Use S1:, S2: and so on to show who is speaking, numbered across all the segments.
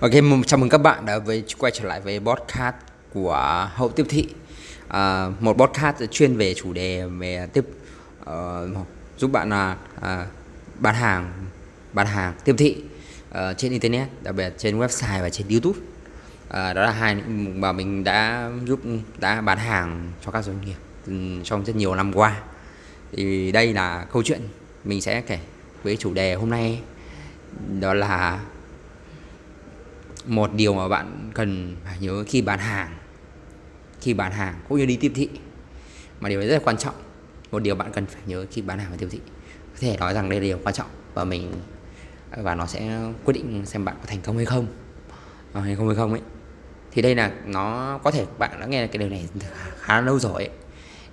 S1: Ok, chào mừng các bạn đã với quay trở lại với podcast của Hậu Tiếp Thị. À, Một podcast chuyên về chủ đề về tiếp uh, giúp bạn là uh, bán hàng bán hàng tiếp thị uh, trên internet đặc biệt trên website và trên youtube. Uh, đó là hai mà mình đã giúp đã bán hàng cho các doanh nghiệp ừ, trong rất nhiều năm qua. Thì đây là câu chuyện mình sẽ kể với chủ đề hôm nay. Đó là một điều mà bạn cần phải nhớ khi bán hàng khi bán hàng cũng như đi tiếp thị. Mà điều này rất là quan trọng. Một điều bạn cần phải nhớ khi bán hàng và tiếp thị. Có thể nói rằng đây là điều quan trọng và mình và nó sẽ quyết định xem bạn có thành công hay không. À, hay không hay không ấy. Thì đây là nó có thể bạn đã nghe cái điều này khá lâu rồi ấy.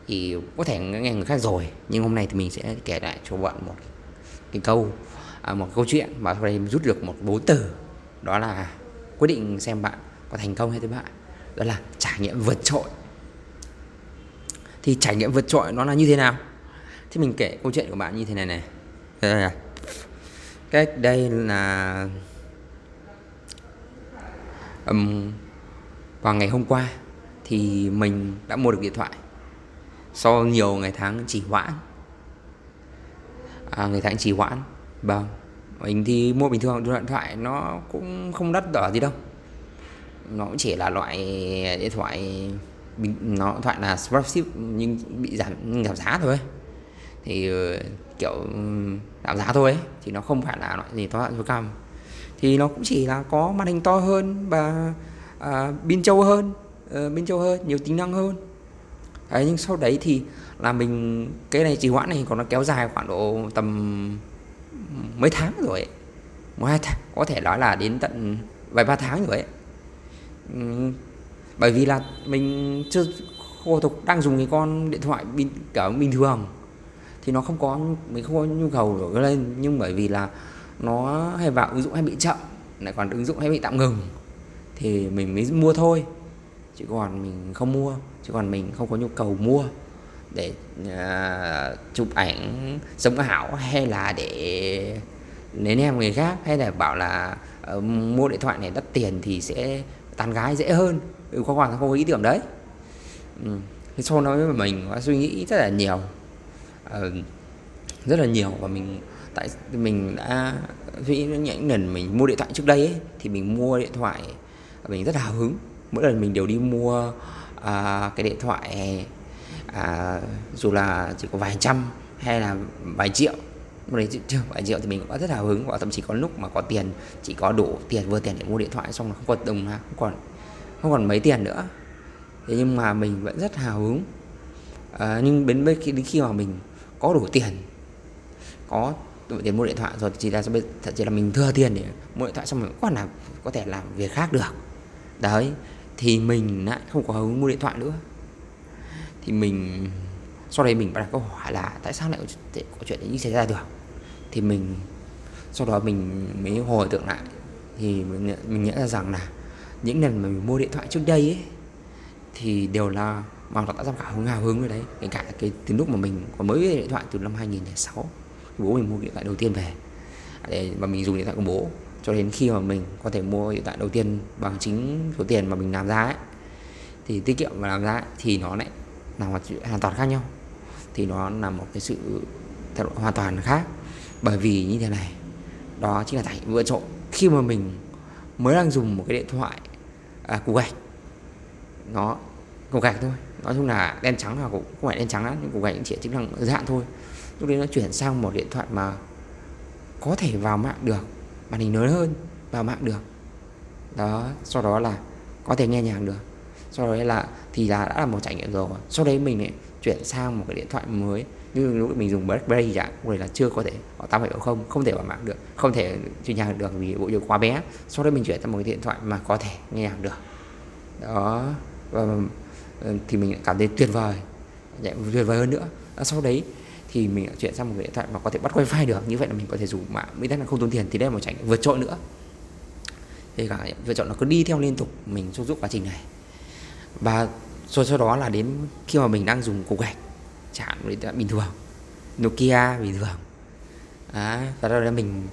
S1: thì có thể nghe người khác rồi nhưng hôm nay thì mình sẽ kể lại cho bạn một cái câu à, một câu chuyện mà sau đây rút được một bốn từ. Đó là quyết định xem bạn có thành công hay thất bại đó là trải nghiệm vượt trội. Thì trải nghiệm vượt trội nó là như thế nào? Thì mình kể câu chuyện của bạn như thế này này. Đây này cách đây là um, vào ngày hôm qua thì mình đã mua được điện thoại. Sau nhiều ngày tháng trì hoãn. À, ngày tháng trì hoãn vâng mình thì mua bình thường điện thoại nó cũng không đắt đỏ gì đâu. Nó cũng chỉ là loại điện thoại nó điện thoại là flagship nhưng bị giảm giảm giá thôi. Thì ừ, kiểu giảm giá thôi ấy. thì nó không phải là loại gì to số cam thì nó cũng chỉ là có màn hình to hơn và à, pin trâu hơn uh, pin trâu hơn nhiều tính năng hơn. Đấy nhưng sau đấy thì là mình cái này trì hoãn này còn nó kéo dài khoảng độ tầm mấy tháng rồi ấy. một, hai tháng, có thể nói là đến tận vài ba tháng rồi ấy. Ừ, bởi vì là mình chưa khô tục đang dùng cái con điện thoại bình cả bình thường, thì nó không có, mình không có nhu cầu đổi lên. Nhưng bởi vì là nó hay vào ứng dụng hay bị chậm, lại còn ứng dụng hay bị tạm ngừng, thì mình mới mua thôi. Chứ còn mình không mua, chứ còn mình không có nhu cầu mua để uh, chụp ảnh sống ảo hay là để lấy em người khác hay là bảo là uh, mua điện thoại này đắt tiền thì sẽ tán gái dễ hơn. Ừ, có hoàn không có ý tưởng đấy. Ừ. thế sau đó mình có suy nghĩ rất là nhiều. Uh, rất là nhiều và mình tại mình đã suy nghĩ những lần mình mua điện thoại trước đây ấy, thì mình mua điện thoại mình rất hào hứng. Mỗi lần mình đều đi mua uh, cái điện thoại à, dù là chỉ có vài trăm hay là vài triệu. Một đấy chưa vài triệu thì mình cũng đã rất hào hứng và thậm chí có lúc mà có tiền chỉ có đủ tiền vừa tiền để mua điện thoại xong là không còn đồng nào không còn không còn mấy tiền nữa. Thế nhưng mà mình vẫn rất hào hứng. À, nhưng đến khi đến khi mà mình có đủ tiền có đủ tiền mua điện thoại rồi chỉ là thậm chỉ là mình thừa tiền để mua điện thoại xong mình còn là có thể làm việc khác được. Đấy thì mình lại không có hứng mua điện thoại nữa thì mình sau đấy mình bắt câu hỏi là tại sao lại có chuyện đấy như xảy ra được? Thì mình sau đó mình mới hồi tưởng lại. Thì mình, mình nhận ra rằng là những lần mà mình mua điện thoại trước đây ấy thì đều là mà nó đã ra cả hứng hào hứng rồi đấy. Kể cả cái từ lúc mà mình có mới điện thoại từ năm 2006 bố mình mua điện thoại đầu tiên về. Để mà mình dùng điện thoại của bố. Cho đến khi mà mình có thể mua điện thoại đầu tiên bằng chính số tiền mà mình làm ra ấy. Thì tiết kiệm và làm ra ấy, thì nó lại là hoàn toàn khác nhau. Thì nó là một cái sự thật hoàn toàn khác. Bởi vì như thế này đó chính là tại nghiệm trộn. khi mà mình mới đang dùng một cái điện thoại à, cục gạch nó cục gạch thôi. Nói chung là đen trắng là cũng không phải đen trắng lắm nhưng cục gạch chỉ chức năng dạng thôi. Lúc đấy nó chuyển sang một điện thoại mà có thể vào mạng được màn hình lớn hơn vào mạng được. Đó sau đó là có thể nghe nhạc được sau đấy là, thì là đã là một trải nghiệm rồi. Sau đấy mình lại chuyển sang một cái điện thoại mới. Như lúc mình dùng BlackBerry chẳng rồi là chưa có thể có tám không không thể vào mạng được, không thể truyền nhạc được vì bộ nhớ quá bé. Sau đấy mình chuyển sang một cái điện thoại mà có thể nghe nhạc được. Đó, và ờ, thì mình cảm thấy tuyệt vời tuyệt vời hơn nữa. Sau đấy thì mình lại chuyển sang một cái điện thoại mà có thể bắt wifi được, như vậy là mình có thể dùng mạng internet là không tốn tiền thì đây là một trải nghiệm vượt trội nữa. Thì cả vượt trội nó cứ đi theo liên tục mình giúp giúp quá trình này và rồi sau đó là đến khi mà mình đang dùng cục gạch chạm điện thoại bình thường. Nokia bình thường. À, và đó là mình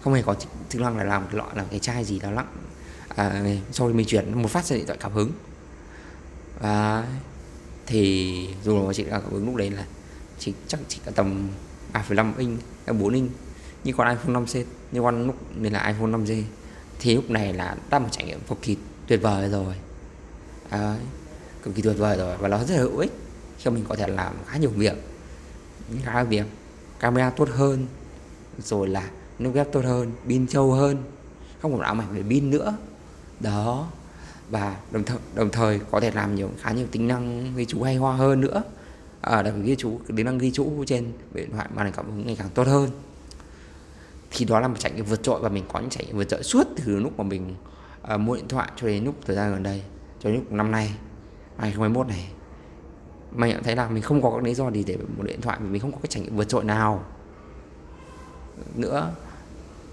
S1: không hề có chức năng là làm cái loại là cái chai gì đó lặng. À, sau khi mình chuyển một phát ra điện thoại cảm hứng. Và thì dù là chị cảm hứng lúc đấy là chỉ chắc chỉ cả tầm 3,5 inch 4 inch. Như con iPhone 5C như con lúc nên là iPhone 5G thì lúc này là đã một trải nghiệm cực kỳ tuyệt vời rồi à, cực kỳ tuyệt vời rồi và nó rất là hữu ích khi mình có thể làm khá nhiều việc. Khá nhiều việc. Camera tốt hơn rồi là nước ghép tốt hơn pin trâu hơn. Không còn ám ảnh về pin nữa. Đó. Và đồng thời đồng thời có thể làm nhiều khá nhiều tính năng ghi chú hay ho hơn nữa. À, đặc ghi chú tính năng ghi chú trên điện thoại màn hình cảm ứng ngày càng tốt hơn. Thì đó là một trải nghiệm vượt trội và mình có những trải nghiệm vượt trội suốt từ lúc mà mình uh, mua điện thoại cho đến lúc thời gian gần đây cho đến lúc năm nay 2021 này. Mình nhận thấy là mình không có các lý do gì để một điện thoại mình không có cái trải nghiệm vượt trội nào nữa.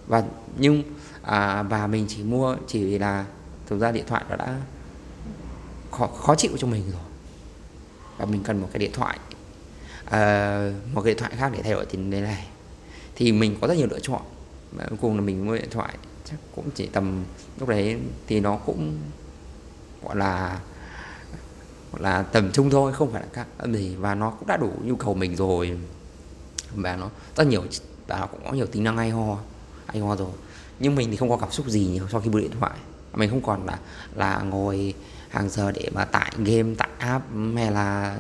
S1: Và nhưng à, và mình chỉ mua chỉ vì là thực ra điện thoại nó đã khó, khó chịu cho mình rồi. Và mình cần một cái điện thoại à, một cái điện thoại khác để thay đổi tiền thế này. Thì mình có rất nhiều lựa chọn. Và cuối cùng là mình mua điện thoại chắc cũng chỉ tầm lúc đấy thì nó cũng gọi là gọi là tầm trung thôi, không phải là các gì và nó cũng đã đủ nhu cầu mình rồi. Và nó, rất nhiều, và nó cũng có nhiều tính năng hay ho hay ho rồi. Nhưng mình thì không có cảm xúc gì nhiều sau khi mua điện thoại. Mình không còn là là ngồi hàng giờ để mà tải game, tải app, hay là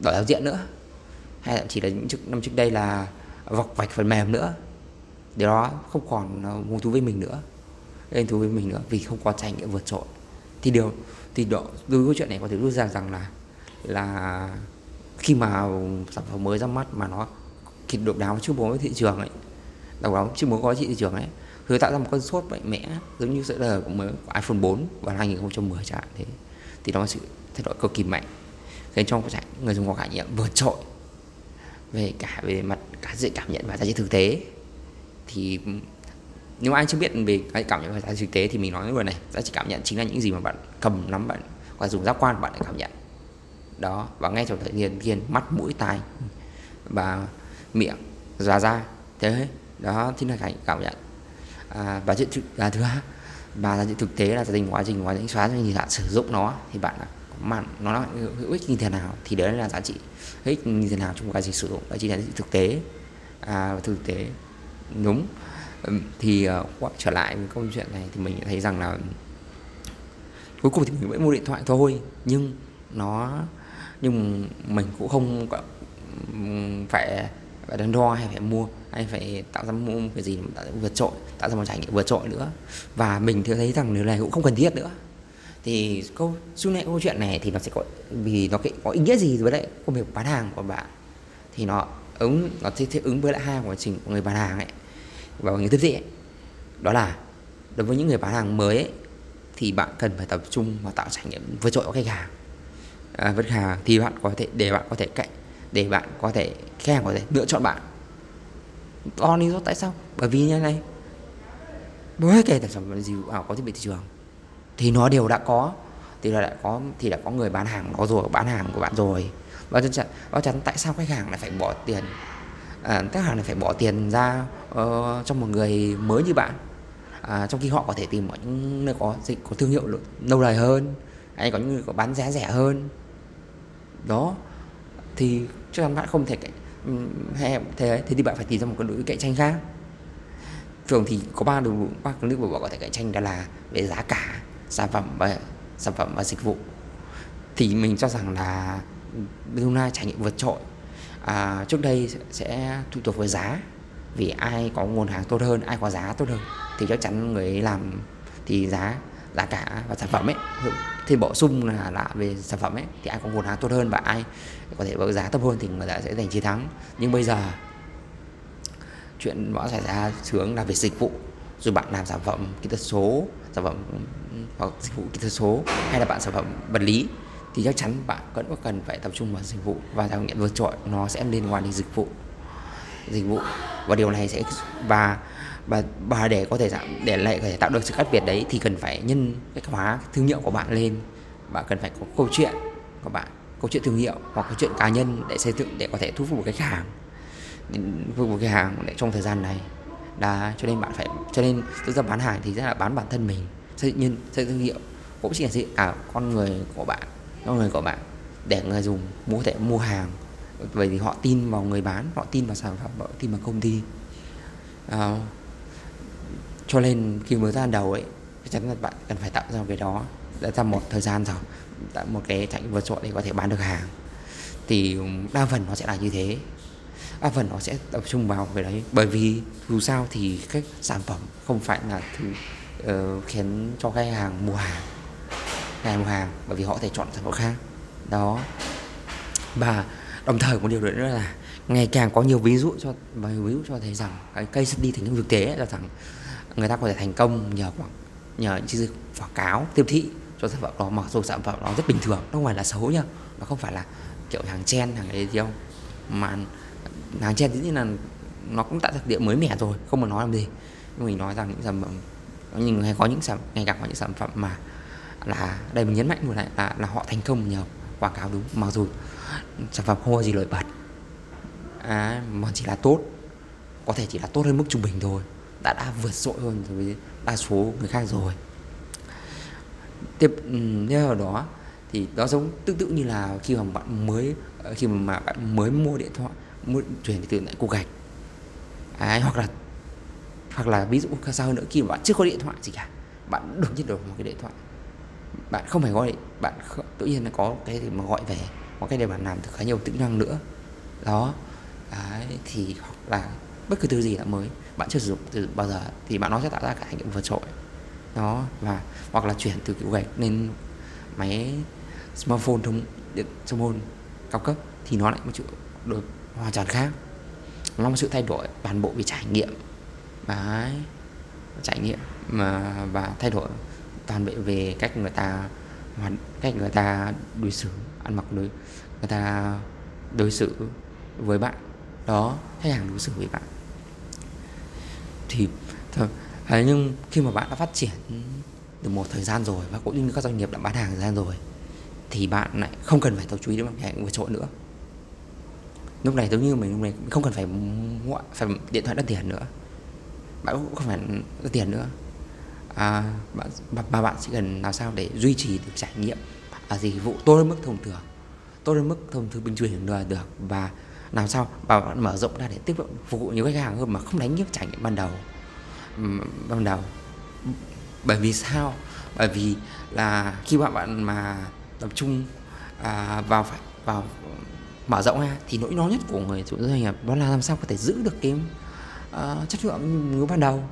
S1: đổi giao diện nữa. Hay thậm chí là những trước, năm trước đây là vọc vạch phần mềm nữa. Điều đó không còn ờ, hứng thú với mình nữa. Lên thú với mình nữa vì không có trải nghiệm vượt trội thì điều, thì đó từ câu chuyện này có thể rút ra rằng là là khi mà sản phẩm mới ra mắt mà nó kịp độc đáo chưa bố với thị trường ấy, độc đáo chưa bố có thị trường ấy, thì tạo ra một con sốt mạnh mẽ, giống như sự đời của mới của iPhone 4 vào 2010 chẳng hạn thế. Thì nó sự thay đổi cực kỳ mạnh, khiến cho người dùng có trải nghiệm vượt trội về cả, về mặt cả sự cảm nhận và giá trị thực tế. Thì nếu ai chưa biết về cái cảm nhận về giá trị thực tế thì mình nói luôn này giá trị cảm nhận chính là những gì mà bạn cầm nắm bạn và dùng giác quan bạn để cảm nhận. Đó và ngay trong thời gian thiên mắt mũi tai và miệng và da thế đó chính là cái cảm nhận. À, và chuyện là thứ hai và là thực tế là tình quá trình quá trình xóa thì bạn sử dụng nó thì bạn mà nó hữu ích như thế nào thì đấy là giá trị hữu ích như thế nào trong quá trình sử dụng. Đó chính là thực tế. À, thực tế. Đúng thì uh, trở lại với câu chuyện này thì mình thấy rằng là cuối cùng thì mình vẫn mua điện thoại thôi nhưng nó nhưng mình cũng không phải phải đắn đo hay phải mua hay phải tạo ra mua cái gì mà tạo ra vượt trội tạo ra một trải nghiệm vượt trội nữa. Và mình thấy rằng điều này cũng không cần thiết nữa. Thì câu suy nghĩ câu chuyện này thì nó sẽ có vì nó có ý nghĩa gì với lại công việc bán hàng của bạn? Thì nó ứng nó sẽ thích ứng với lại hai quá trình của người bán hàng ấy và người tiếp thị ấy. đó là đối với những người bán hàng mới ấy, thì bạn cần phải tập trung và tạo trải nghiệm vượt trội của khách hàng. À, với khách hàng thì bạn có thể để bạn có thể cạnh để bạn có thể khách hàng có thể lựa chọn bạn. Đó lý do tại sao? Bởi vì như này với kể sản phẩm gì ảo có thiết bị thị trường thì nó đều đã có thì là đã có thì đã có người bán hàng nó rồi bán hàng của bạn rồi. Và chắc chắn tại sao khách hàng lại phải bỏ tiền à, khách hàng này phải bỏ tiền ra ờ, uh, cho một người mới như bạn. À, trong khi họ có thể tìm ở những nơi có dịch có thương hiệu lâu đời hơn hay có những người có bán giá rẻ hơn. Đó thì chắc chắn bạn không thể cạnh hay thế thế thì bạn phải tìm ra một cái đối cạnh tranh khác. Thường thì có ba đường ba cái nước mà bạn có thể cạnh tranh đó là về giá cả sản phẩm và sản phẩm và dịch vụ. Thì mình cho rằng là Luna trải nghiệm vượt trội à, trước đây sẽ phụ thuộc với giá. Vì ai có nguồn hàng tốt hơn ai có giá tốt hơn thì chắc chắn người ấy làm thì giá giá cả và sản phẩm ấy thì bổ sung là lạ về sản phẩm ấy thì ai có nguồn hàng tốt hơn và ai có thể với giá thấp hơn thì người ta sẽ giành chiến thắng. Nhưng bây giờ chuyện nó xảy ra sướng là về dịch vụ. Rồi bạn làm sản phẩm kỹ thuật số sản phẩm hoặc dịch vụ kỹ thuật số hay là bạn sản phẩm vật lý thì chắc chắn bạn vẫn có cần phải tập trung vào dịch vụ. Và trải nghiệm vượt trội, nó sẽ liên quan đến dịch vụ. Dịch vụ. Và điều này sẽ, và và và để có thể giảm, để lại có thể tạo được sự khác biệt đấy, thì cần phải nhân cách hóa thương hiệu của bạn lên. Bạn cần phải có câu chuyện của bạn, câu chuyện thương hiệu hoặc câu chuyện cá nhân để xây dựng, để có thể thu phục một khách hàng. Phục một khách hàng để trong thời gian này. Là cho nên bạn phải, cho nên thực ra bán hàng thì rất là bán bản thân mình. Xây dựng nhân, xây dựng thương hiệu cũng chỉ là xây dựng à con người của bạn người của bạn. Để người dùng mua thể mua hàng. Bởi vì họ tin vào người bán họ tin vào sản phẩm họ tin vào công ty. À, cho nên khi mới ra đầu ấy chắc chắn là bạn cần phải tạo ra cái đó đã ra một thời gian rồi. Tạo một cái chạy vượt trội để có thể bán được hàng. Thì đa phần nó sẽ là như thế. Đa phần nó sẽ tập trung vào cái đấy. Bởi vì dù sao thì các sản phẩm không phải là thứ uh, khiến cho khách hàng mua hàng hàng một hàng, bởi vì họ có thể chọn sản phẩm khác. Đó. Và đồng thời một điều nữa là ngày càng có nhiều ví dụ cho, và ví dụ cho thấy rằng cái cây đi thành những thực tế là rằng người ta có thể thành công nhờ quảng, nhờ những chiến quảng cáo, tiếp thị cho sản phẩm đó, mặc dù sản phẩm đó rất bình thường nó không phải là xấu nhá nó không phải là kiểu hàng chen, hàng ấy gì không mà hàng chen thì là nó cũng tạo thực địa mới mẻ rồi, không mà nói làm gì. Nhưng mình nói rằng những sản phẩm nhưng hay có những sản, ngày càng có những sản phẩm mà là đây mình nhấn mạnh một lại là, là họ thành công nhờ quảng cáo đúng. Mặc dù sản phẩm không có gì nổi bật. À, mà chỉ là tốt. Có thể chỉ là tốt hơn mức trung bình thôi. Đã đã vượt trội hơn so với đa số người khác rồi. Tiếp theo đó thì đó giống tương tự như là khi mà bạn mới ờ, khi mà bạn mới mua điện thoại mua chuyển từ lại cục gạch. À, hoặc là hoặc là ví dụ sao hơn nữa khi mà bạn chưa có điện thoại gì cả bạn đột nhiên được một cái điện thoại bạn không phải gọi bạn không, tự nhiên là có cái gì mà gọi về có cái để bạn làm được khá nhiều tính năng nữa. Đó đấy, thì hoặc là bất cứ thứ gì là mới bạn chưa sử dụng từ bao giờ thì bạn nó sẽ tạo ra cả trải nghiệm vượt trội. Đó và hoặc là chuyển từ kiểu gạch lên máy smartphone thông điện smartphone cao cấp thì nó lại một chuyện được hoàn toàn khác. Nó một sự thay đổi toàn bộ về trải nghiệm. Đấy trải nghiệm mà và thay đổi toàn bộ về cách người ta cách người ta đối xử ăn mặc đối người ta đối xử với bạn. Đó khách hàng đối xử với bạn. Thì thôi, à, nhưng khi mà bạn đã phát triển được một thời gian rồi và cũng như các doanh nghiệp đã bán hàng thời gian rồi thì bạn lại không cần phải tập chú ý đến cái vượt trội nữa. Lúc này giống như mình lúc này không cần phải phải điện thoại đắt tiền nữa. Bạn cũng không phải đắt tiền nữa à, bạn, mà bạn chỉ cần làm sao để duy trì được trải nghiệm? Ở dịch vụ tốt hơn mức thông thường tốt hơn mức thông thường bình thường là được. Và làm sao bảo bạn mở rộng ra để tiếp cận phục vụ nhiều khách hàng hơn mà không đánh nhức trải nghiệm ban đầu. Ban đầu. Bởi vì sao? Bởi vì là khi bạn bạn mà tập trung à, vào phải vào mở rộng ra thì nỗi lo nhất của người chủ doanh nghiệp đó là làm sao có thể giữ được cái uh, chất lượng như ban đầu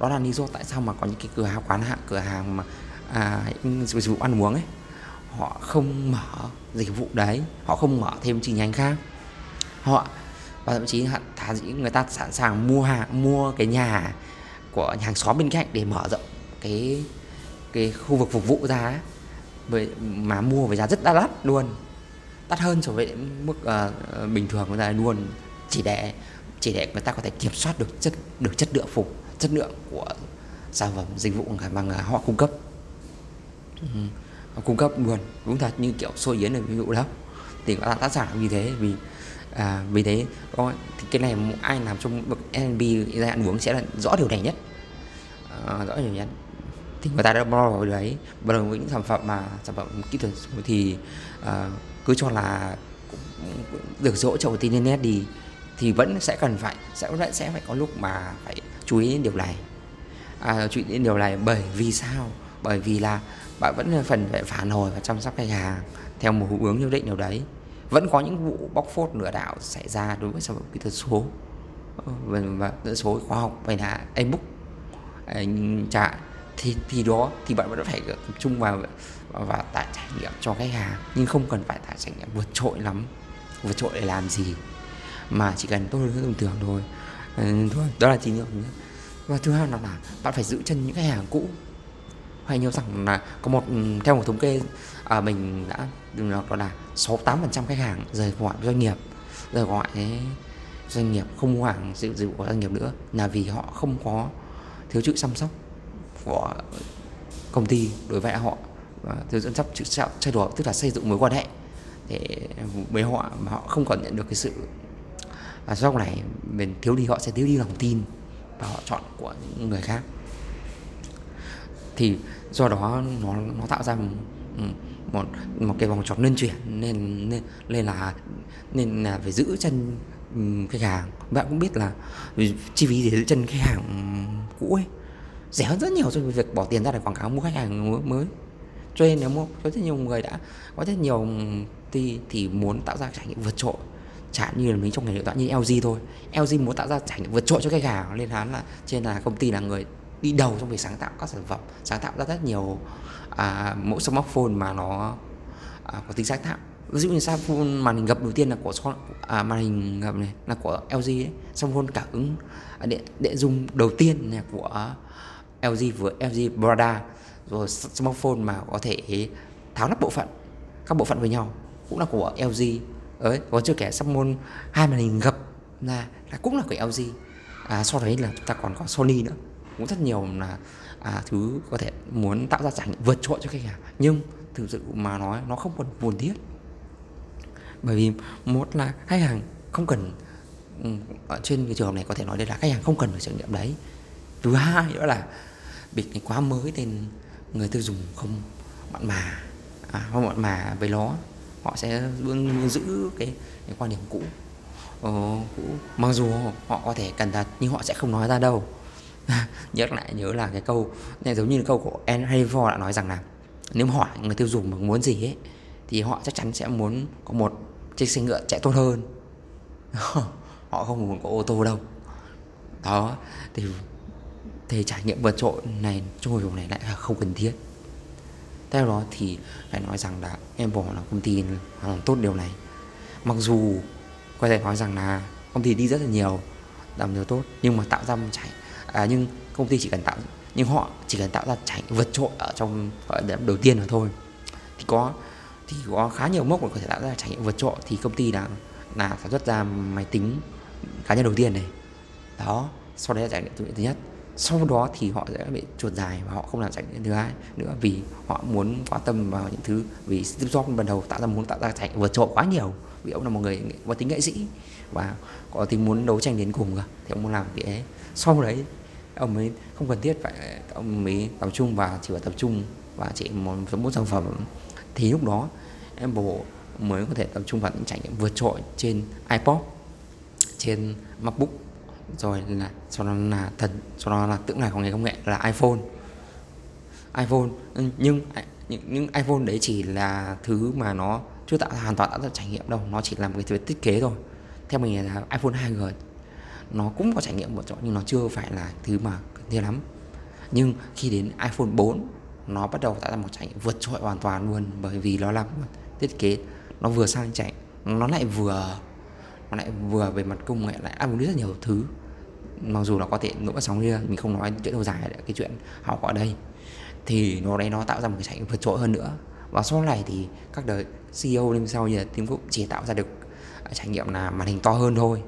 S1: đó là lý do tại sao mà có những cái cửa hàng quán hạng cửa hàng mà à, dịch vụ ăn uống ấy họ không mở dịch vụ đấy họ không mở thêm chi nhánh khác. Họ và thậm chí thà dĩ người ta sẵn sàng mua hàng mua cái nhà của nhà hàng xóm bên cạnh để mở rộng cái cái khu vực phục vụ ra ấy. với mà mua với giá rất đắt đắt luôn. Đắt hơn so với mức uh, bình thường người ta luôn. Chỉ để chỉ để người ta có thể kiểm soát được chất được chất lượng phục chất lượng của sản phẩm dịch vụ mà họ cung cấp. Ừ. họ cung cấp luôn. Đúng thật như kiểu xôi yến này ví dụ đó. Thì người ta tác giả như thế vì à, vì thế đó, thì cái này ai làm trong bậc N&B ra ăn uống sẽ là rõ điều này nhất. À, rõ điều nhất. Thì người ta đã bao vào đấy. Bắt đầu với những sản phẩm mà sản phẩm kỹ thuật thì à, cứ cho là được dỗ trong tin internet đi thì vẫn sẽ cần phải sẽ vẫn sẽ phải có lúc mà phải chú ý đến điều này. À, chú ý đến điều này bởi vì sao? Bởi vì là bạn vẫn phần phải phản hồi và chăm sóc khách hàng theo một hướng nhất định nào đấy. Vẫn có những vụ bóc phốt lừa đảo xảy ra đối với sản phẩm kỹ thuật số. Ờ, và, số khoa học hay là ebook trả ờ, thì thì đó thì bạn vẫn phải tập trung vào và tạo trải nghiệm cho khách hàng nhưng không cần phải tạo trải nghiệm vượt trội lắm. Vượt trội để làm gì? Mà chỉ cần tốt hơn thông thường thôi. Ờ, thôi đó là tín hiệu và thứ hai là, là bạn phải giữ chân những khách hàng cũ. Hay nhớ rằng là có một ừ, theo một thống kê à, mình đã ừ, đó là 68 phần trăm khách hàng rời khỏi doanh nghiệp rời khỏi doanh nghiệp không mua hàng dịch vụ của doanh nghiệp nữa là vì họ không có thiếu chữ chăm sóc của công ty đối với họ và thiếu chăm sóc chữ trao đổi tức là xây dựng mối quan hệ để ừ, với họ mà họ không còn nhận được cái sự và sau này mình thiếu đi họ sẽ thiếu đi lòng tin và họ chọn của những người khác. Thì do đó nó nó tạo ra một một, một cái vòng tròn luân chuyển nên nên nên là nên là phải giữ chân khách hàng. Bạn cũng biết là chi phí để giữ chân khách hàng cũ ấy rẻ hơn rất nhiều so với việc bỏ tiền ra để quảng cáo mua khách hàng mới cho nên nếu mua có rất nhiều người đã có rất nhiều thì thì muốn tạo ra trải nghiệm vượt trội chẳng như là mình trong ngành điện thoại như LG thôi. LG muốn tạo ra trải nghiệm vượt trội cho khách hàng nên hắn là trên là công ty là người đi đầu trong việc sáng tạo các sản phẩm sáng tạo ra rất nhiều à, mẫu smartphone mà nó à, có tính sáng tạo. Ví dụ như smartphone màn hình gập đầu tiên là của à, màn hình gập này là của LG ấy. Smartphone cảm ứng à, điện điện dung đầu tiên là của LG vừa LG Brada rồi smartphone mà có thể tháo lắp bộ phận các bộ phận với nhau cũng là của LG ấy có chưa kể smartphone hai màn hình gập là, là cũng là của LG à, sau đấy là chúng ta còn có Sony nữa. Cũng rất nhiều là à, thứ có thể muốn tạo ra trải nghiệm vượt trội cho khách hàng. Nhưng thực sự mà nói nó không còn buồn thiết. Bởi vì một là khách hàng không cần ở trên cái trường hợp này có thể nói đây là khách hàng không cần phải trải nghiệm đấy. Thứ hai nữa là bị này quá mới nên người tiêu dùng không mặn mà à, không mặn mà với nó họ sẽ luôn giữ cái, cái quan điểm cũ. Ờ, cũ. Mặc dù họ có thể cẩn thận nhưng họ sẽ không nói ra đâu. Nhớ lại nhớ là cái câu này giống như câu của Henry Ford đã nói rằng là nếu hỏi người tiêu dùng mà muốn gì ấy thì họ chắc chắn sẽ muốn có một chiếc xe ngựa chạy tốt hơn. Họ không muốn có ô tô đâu. Đó thì thì trải nghiệm vượt trội này trong hồi này lại là không cần thiết theo đó thì phải nói rằng là bỏ là công ty làm tốt điều này. Mặc dù có thể nói rằng là công ty đi rất là nhiều làm điều tốt nhưng mà tạo ra một trải à, nhưng công ty chỉ cần tạo nhưng họ chỉ cần tạo ra trải vượt trội ở trong ở đầu tiên mà thôi. Thì có thì có khá nhiều mốc mà có thể tạo ra trải nghiệm vượt trội thì công ty là là sản xuất ra máy tính cá nhân đầu tiên này. Đó sau đấy là trải nghiệm thứ nhất sau đó thì họ sẽ bị chuột dài và họ không làm trải nghiệm thứ hai nữa vì họ muốn quan tâm vào những thứ, vì Steve Jobs ban đầu tạo ra muốn tạo ra trải vượt trội quá nhiều. Vì ông là một người có tính nghệ sĩ và có tính muốn đấu tranh đến cùng cơ, thì ông muốn làm cái ấy. Sau đấy, ông mới không cần thiết phải, ông mới tập trung và chỉ phải tập trung và chỉ một một sản phẩm. Thì lúc đó em bộ mới có thể tập trung vào những trải nghiệm vượt trội trên iPod, trên MacBook rồi là sau đó là thần sau đó là tượng này của ngành công nghệ là iPhone. iPhone nhưng những, những iPhone đấy chỉ là thứ mà nó chưa tạo hoàn toàn tạo ra trải nghiệm đâu. Nó chỉ là một cái thứ thiết kế thôi. Theo mình là iPhone 2G nó cũng có trải nghiệm một chỗ nhưng nó chưa phải là thứ mà cần thiết lắm. Nhưng khi đến iPhone 4 nó bắt đầu tạo ra một trải nghiệm vượt trội hoàn toàn luôn bởi vì nó là một thiết kế nó vừa sang chảnh nó lại vừa nó lại vừa về mặt công nghệ lại áp dụng rất nhiều thứ mặc dù là có thể nỗi sóng kia mình không nói chuyện lâu dài cái chuyện học ở đây. Thì nó đấy nó tạo ra một cái trải nghiệm vượt trội hơn nữa. Và sau này thì các đời CEO lên sau như là Tim Cook chỉ tạo ra được à, trải nghiệm là màn hình to hơn thôi.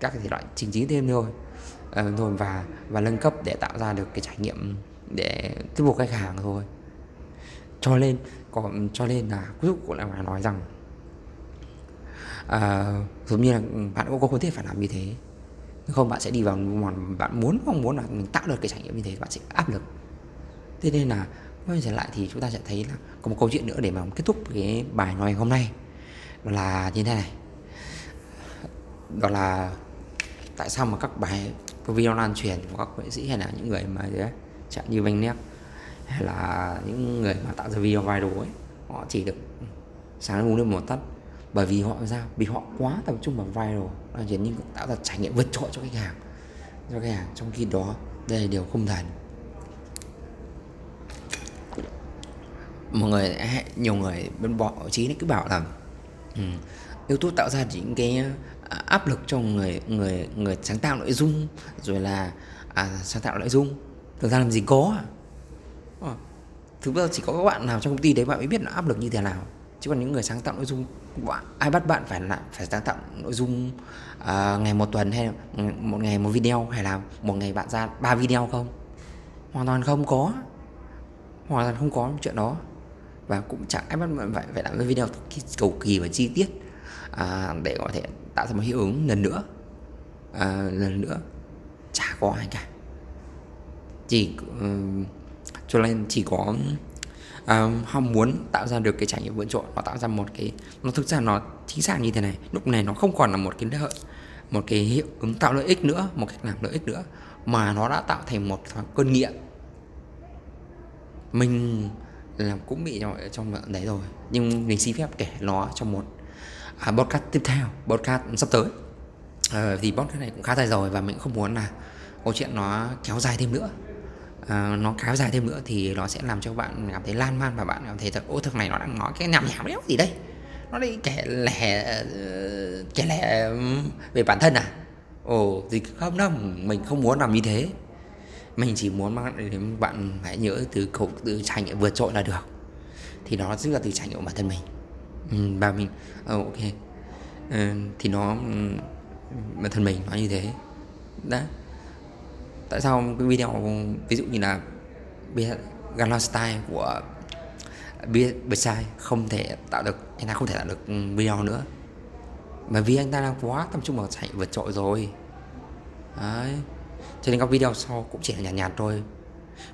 S1: Các cái thể loại chỉnh chính thêm thôi. Uh, thôi và và nâng cấp để tạo ra được cái trải nghiệm để thuyết phục khách hàng thôi. Cho nên còn cho nên là cuối cùng cũng là nói rằng uh, giống như là bạn cũng có thể phải làm như thế không bạn sẽ đi vào mà bạn muốn mong muốn là mình tạo được cái trải nghiệm như thế bạn sẽ áp lực. Thế nên là quay trở lại thì chúng ta sẽ thấy là có một câu chuyện nữa để mà kết thúc cái bài nói hôm nay. Đó là như thế này. Đó là tại sao mà các bài video lan truyền của các nghệ sĩ hay là những người mà đấy, như Vanh Nép hay là những người mà tạo ra video viral ấy họ chỉ được sáng uống lên một tắt bởi vì họ sao vì họ quá tập trung vào viral là chuyển nhưng tạo ra trải nghiệm vượt trội cho khách hàng cho khách hàng trong khi đó đây là điều không thành Mọi người nhiều người bên bỏ trí cứ bảo là um, youtube tạo ra những cái à, áp lực cho người người người sáng tạo nội dung rồi là à, sáng tạo nội dung. Thực ra làm gì có à? Ờ, Thực ra chỉ có các bạn nào trong công ty đấy bạn mới biết là áp lực như thế nào chứ còn những người sáng tạo nội dung ai bắt bạn phải là phải sáng tạo nội dung uh, ngày một tuần hay một ngày một video hay là một ngày bạn ra ba video không? Hoàn toàn không có. Hoàn toàn không có chuyện đó. Và cũng chẳng ai bắt bạn phải phải làm cái video cầu kỳ và chi tiết à, để có thể tạo ra một hiệu ứng lần nữa. À, lần nữa. Chả có ai cả. Chỉ uh, cho nên chỉ có uh, họ muốn tạo ra được cái trải nghiệm vượt trội nó tạo ra một cái nó thực ra nó chính xác như thế này. Lúc này nó không còn là một cái lợi một cái hiệu ứng tạo lợi ích nữa một cách làm lợi ích nữa mà nó đã tạo thành một cơn nghiện. Mình làm cũng bị trong, trong đấy rồi nhưng mình xin phép kể nó trong một à, podcast tiếp theo podcast sắp tới. À, thì podcast này cũng khá dài rồi và mình không muốn là câu chuyện nó kéo dài thêm nữa uh, nó kéo dài thêm nữa thì nó sẽ làm cho bạn cảm thấy lan man và bạn cảm thấy thật ô thực này nó đang nói cái nhảm nhảm đéo gì đây? Nó đi kể lẻ ờ, kể lẻ về bản thân à? Ồ thì không đâu mình không muốn làm như thế. Mình chỉ muốn mang đến bạn hãy nhớ từ khổ từ trải nghiệm vượt trội là được. Thì nó rất là từ trải nghiệm của bản thân mình. Ừ, và mình oh, ok. Ừ, thì nó bản thân mình nói như thế. Đó tại sao cái video ví dụ như là Gangnam Style của Besai không thể tạo được anh ta không thể tạo được video nữa. Mà vì anh ta đang quá tập trung vào chạy vượt trội rồi. Đấy. Cho nên các video sau cũng chỉ là nhạt nhạt thôi.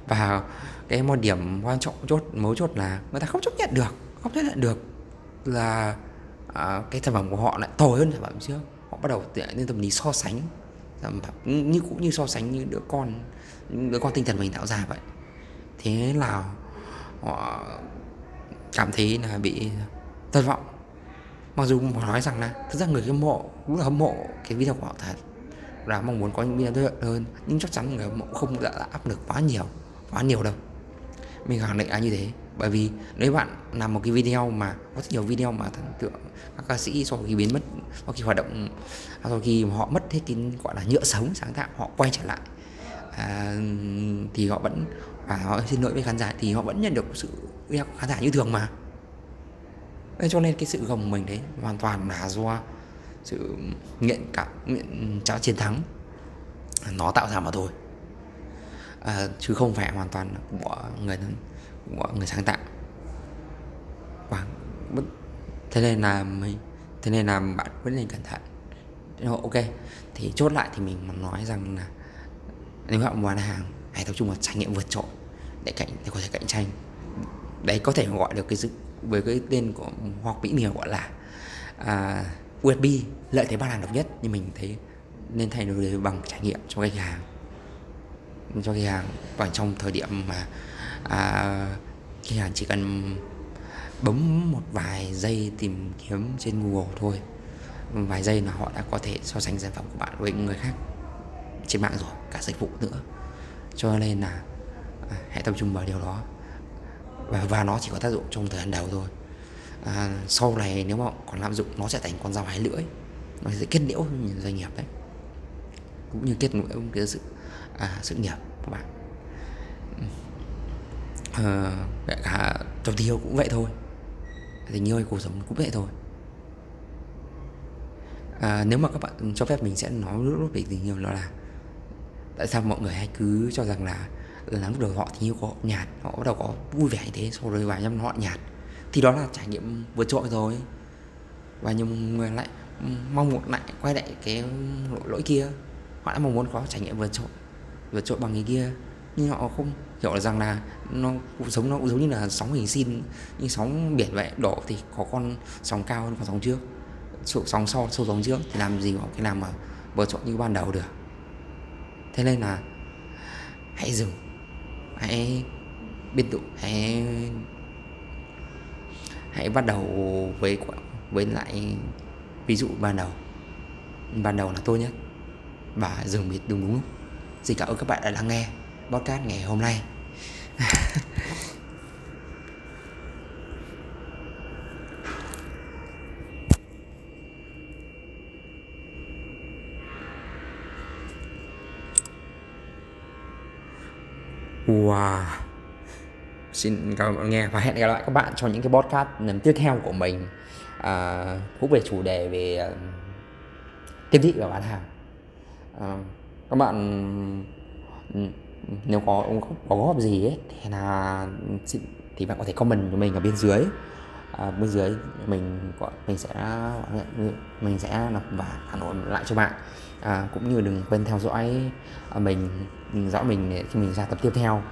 S1: Và cái một điểm quan trọng chốt mấu chốt là người ta không chấp nhận được không chấp nhận được là à, cái sản phẩm của họ lại tồi hơn sản phẩm trước. Họ bắt đầu nên tâm lý so sánh như cũng như so sánh như đứa con đứa con tinh thần mình tạo ra vậy. Thế là họ cảm thấy là bị thất vọng. Mặc dù họ nói rằng là thực ra người hâm mộ cũng là hâm mộ cái video của họ thật là mong muốn có những video tốt hơn nhưng chắc chắn người hâm mộ không đã, đã áp lực quá nhiều quá nhiều đâu. Mình khẳng định là như thế bởi vì nếu bạn làm một cái video mà có rất nhiều video mà thần tượng các ca sĩ sau khi biến mất sau khi hoạt động à, sau khi họ mất hết cái gọi là nhựa sống sáng tạo họ quay trở lại à, thì họ vẫn và họ xin lỗi với khán giả thì họ vẫn nhận được sự yêu khán giả như thường mà. Nên cho nên cái sự gồng mình đấy hoàn toàn là do sự nghiện cảm nghiện cháo chiến thắng nó tạo ra mà thôi à, chứ không phải hoàn toàn của người của người sáng tạo. Và thế nên là mình thế nên là bạn vẫn nên cẩn thận. Ok. Thì chốt lại thì mình nói rằng là nếu bạn mua hàng hãy tập trung vào trải nghiệm vượt trội để cạnh để có thể cạnh tranh. Đấy có thể gọi được cái dự với cái tên của hoặc mỹ miều gọi là à, USB lợi thế bán hàng độc nhất. Nhưng mình thấy nên thay đổi bằng trải nghiệm cho khách hàng cho khách hàng. Và trong thời điểm mà à, khách hàng chỉ cần bấm một vài giây tìm kiếm trên Google thôi vài giây là họ đã có thể so sánh sản phẩm của bạn với người khác trên mạng rồi cả dịch vụ nữa. Cho nên là à, hãy tập trung vào điều đó. Và, và nó chỉ có tác dụng trong thời gian đầu thôi. À, sau này nếu mà còn lạm dụng nó sẽ thành con dao hai lưỡi. Nó sẽ kết liễu doanh nghiệp đấy. Cũng như kết nối cái sự à, sự nghiệp của bạn. À, cả trong tình yêu cũng vậy thôi. Tình yêu hay cuộc sống cũng vậy thôi. À, nếu mà các bạn cho phép mình sẽ nói lúc lúc về tình yêu đó là tại sao mọi người hay cứ cho rằng là là lúc đầu họ tình yêu có nhạt họ bắt đầu có vui vẻ như thế sau rồi vài năm họ nhạt thì đó là trải nghiệm vượt trội rồi. Và nhiều người lại mong muốn lại quay lại cái lỗi, lỗi kia. Họ đã mong muốn có trải nghiệm vượt trội và trội bằng cái kia. Nhưng họ không hiểu rằng là nó cuộc sống nó cũng giống như là sóng hình xin, như sóng biển vậy. Đổ thì có con sóng cao hơn con sóng trước. Sóng sau sâu sóng trước thì làm gì họ cái làm mà bờ trội như ban đầu được. Thế nên là hãy dừng, hãy biên tụ hãy hãy bắt đầu với với lại ví dụ ban đầu. Ban đầu là tôi nhất. Và dừng biệt đúng đúng lúc xin cảm ơn các bạn đã lắng nghe podcast ngày hôm nay. Wow. Xin cảm ơn bạn nghe và hẹn gặp lại các bạn trong những cái podcast lần tiếp theo của mình. À, cũng về chủ đề về à, uh, tiếp thị và bán hàng. Uh, các bạn ừ, nếu có có góp gì ấy thì là thì bạn có thể comment cho mình ở bên dưới. À, bên dưới mình mình sẽ mình sẽ đọc và phản hồi lại cho bạn. À, cũng như đừng quên theo dõi à, mình, mình dõi mình khi mình ra tập tiếp theo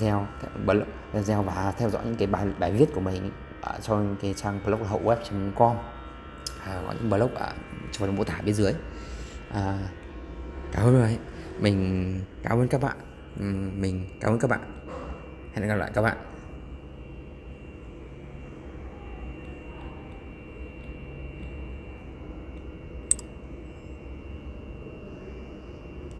S1: theo blog video và theo dõi những cái bài bài viết của mình ở trong cái trang blog hậu web.com à, có những blog ở trong mô tả bên dưới. À, cảm ơn mọi mình cảm ơn các bạn. Mình cảm ơn các bạn. Hẹn gặp lại các bạn.